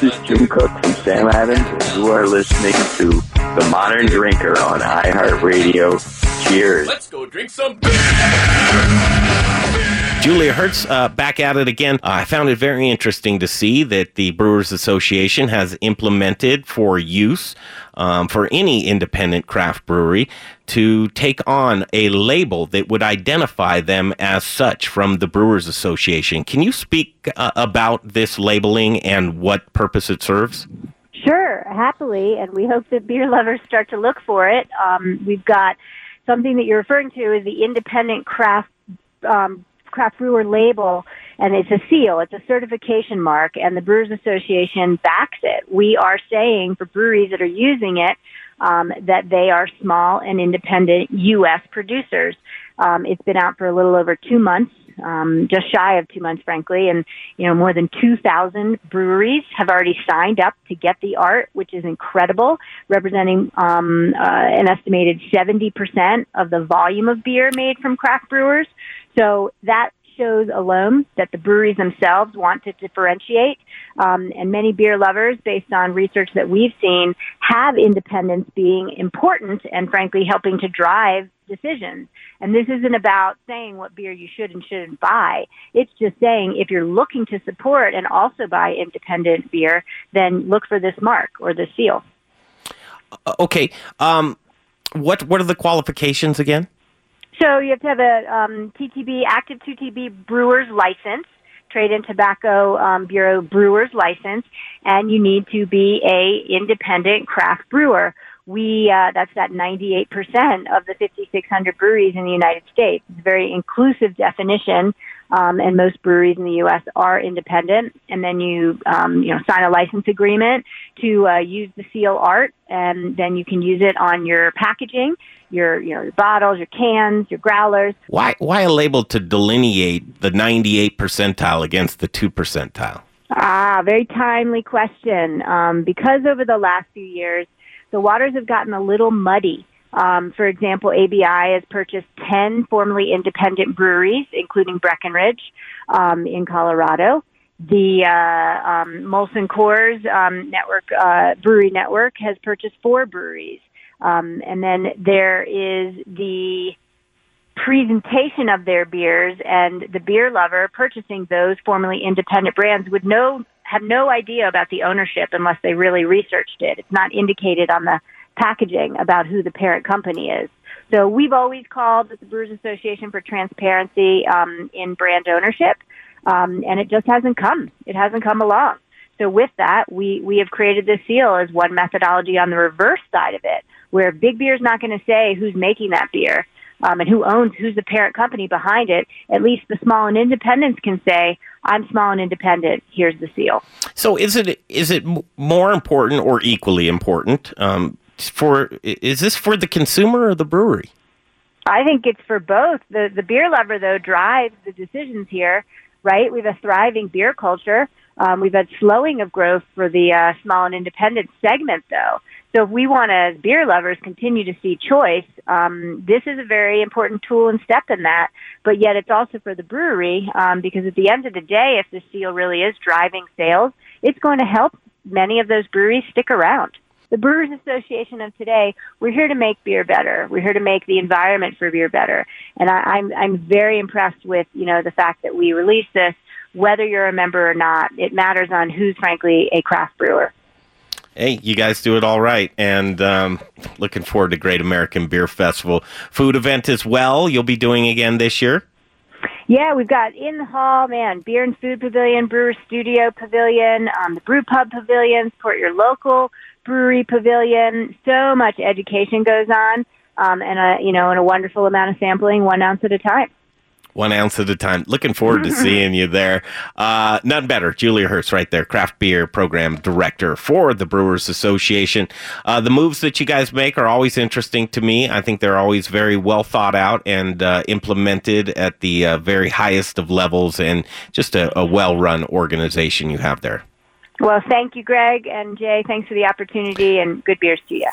This is Jim Koch from Sam Adams, and you are listening to The Modern Drinker on iHeartRadio. Cheers. Let's go drink some beer. Julia Herz, uh, back at it again. I found it very interesting to see that the Brewers Association has implemented for use um, for any independent craft brewery to take on a label that would identify them as such from the Brewers Association. Can you speak uh, about this labeling and what purpose it serves? Sure, happily, and we hope that beer lovers start to look for it. Um, we've got something that you're referring to is the independent craft um, craft brewer label, and it's a seal. It's a certification mark, and the Brewers Association backs it. We are saying for breweries that are using it um, that they are small and independent U.S. producers. Um, it's been out for a little over two months. Um, just shy of two months, frankly, and you know more than 2,000 breweries have already signed up to get the art, which is incredible, representing um, uh, an estimated 70% of the volume of beer made from craft brewers. So that shows alone that the breweries themselves want to differentiate. Um, and many beer lovers, based on research that we've seen, have independence being important and frankly helping to drive decisions. And this isn't about saying what beer you should and shouldn't buy. It's just saying if you're looking to support and also buy independent beer, then look for this mark or this seal. Uh, okay. Um, what what are the qualifications again? So you have to have a um, TTB active TTB brewer's license, Trade and Tobacco um, Bureau brewer's license, and you need to be a independent craft brewer. We uh, that's that 98% of the 5,600 breweries in the United States. It's a very inclusive definition um, and most breweries in the U.S. are independent. And then you, um, you know, sign a license agreement to uh, use the seal art, and then you can use it on your packaging, your, you know, your bottles, your cans, your growlers. Why, why a label to delineate the 98 percentile against the two percentile? Ah, very timely question. Um, because over the last few years, the waters have gotten a little muddy um, for example, ABI has purchased 10 formerly independent breweries, including Breckenridge um, in Colorado. The uh, um, Molson Coors um, network, uh, brewery network, has purchased four breweries. Um, and then there is the presentation of their beers, and the beer lover purchasing those formerly independent brands would know have no idea about the ownership unless they really researched it. It's not indicated on the packaging about who the parent company is. So we've always called the Brewers Association for transparency um, in brand ownership, um, and it just hasn't come. It hasn't come along. So with that, we we have created this seal as one methodology on the reverse side of it, where Big Beer is not going to say who's making that beer um, and who owns who's the parent company behind it. At least the small and independents can say, "I'm small and independent. Here's the seal." So is it is it more important or equally important um, for is this for the consumer or the brewery? I think it's for both. The the beer lover though drives the decisions here, right? We have a thriving beer culture. Um, we've had slowing of growth for the uh, small and independent segment though. So if we want as beer lovers continue to see choice, um, this is a very important tool and step in that. But yet it's also for the brewery um, because at the end of the day, if the seal really is driving sales, it's going to help many of those breweries stick around the Brewers Association of today, we're here to make beer better. We're here to make the environment for beer better. And I, I'm I'm very impressed with you know the fact that we release this, whether you're a member or not. It matters on who's frankly a craft brewer. Hey, you guys do it all right, and um, looking forward to Great American Beer Festival food event as well. You'll be doing again this year. Yeah, we've got in the hall, man, beer and food pavilion, brewer studio pavilion, um, the brew pub pavilion, support your local brewery pavilion. So much education goes on, um, and a you know, and a wonderful amount of sampling, one ounce at a time. One ounce at a time. Looking forward to seeing you there. Uh, none better. Julia Herz, right there, craft beer program director for the Brewers Association. Uh, the moves that you guys make are always interesting to me. I think they're always very well thought out and uh, implemented at the uh, very highest of levels, and just a, a well run organization you have there. Well, thank you, Greg and Jay. Thanks for the opportunity and good beers to you.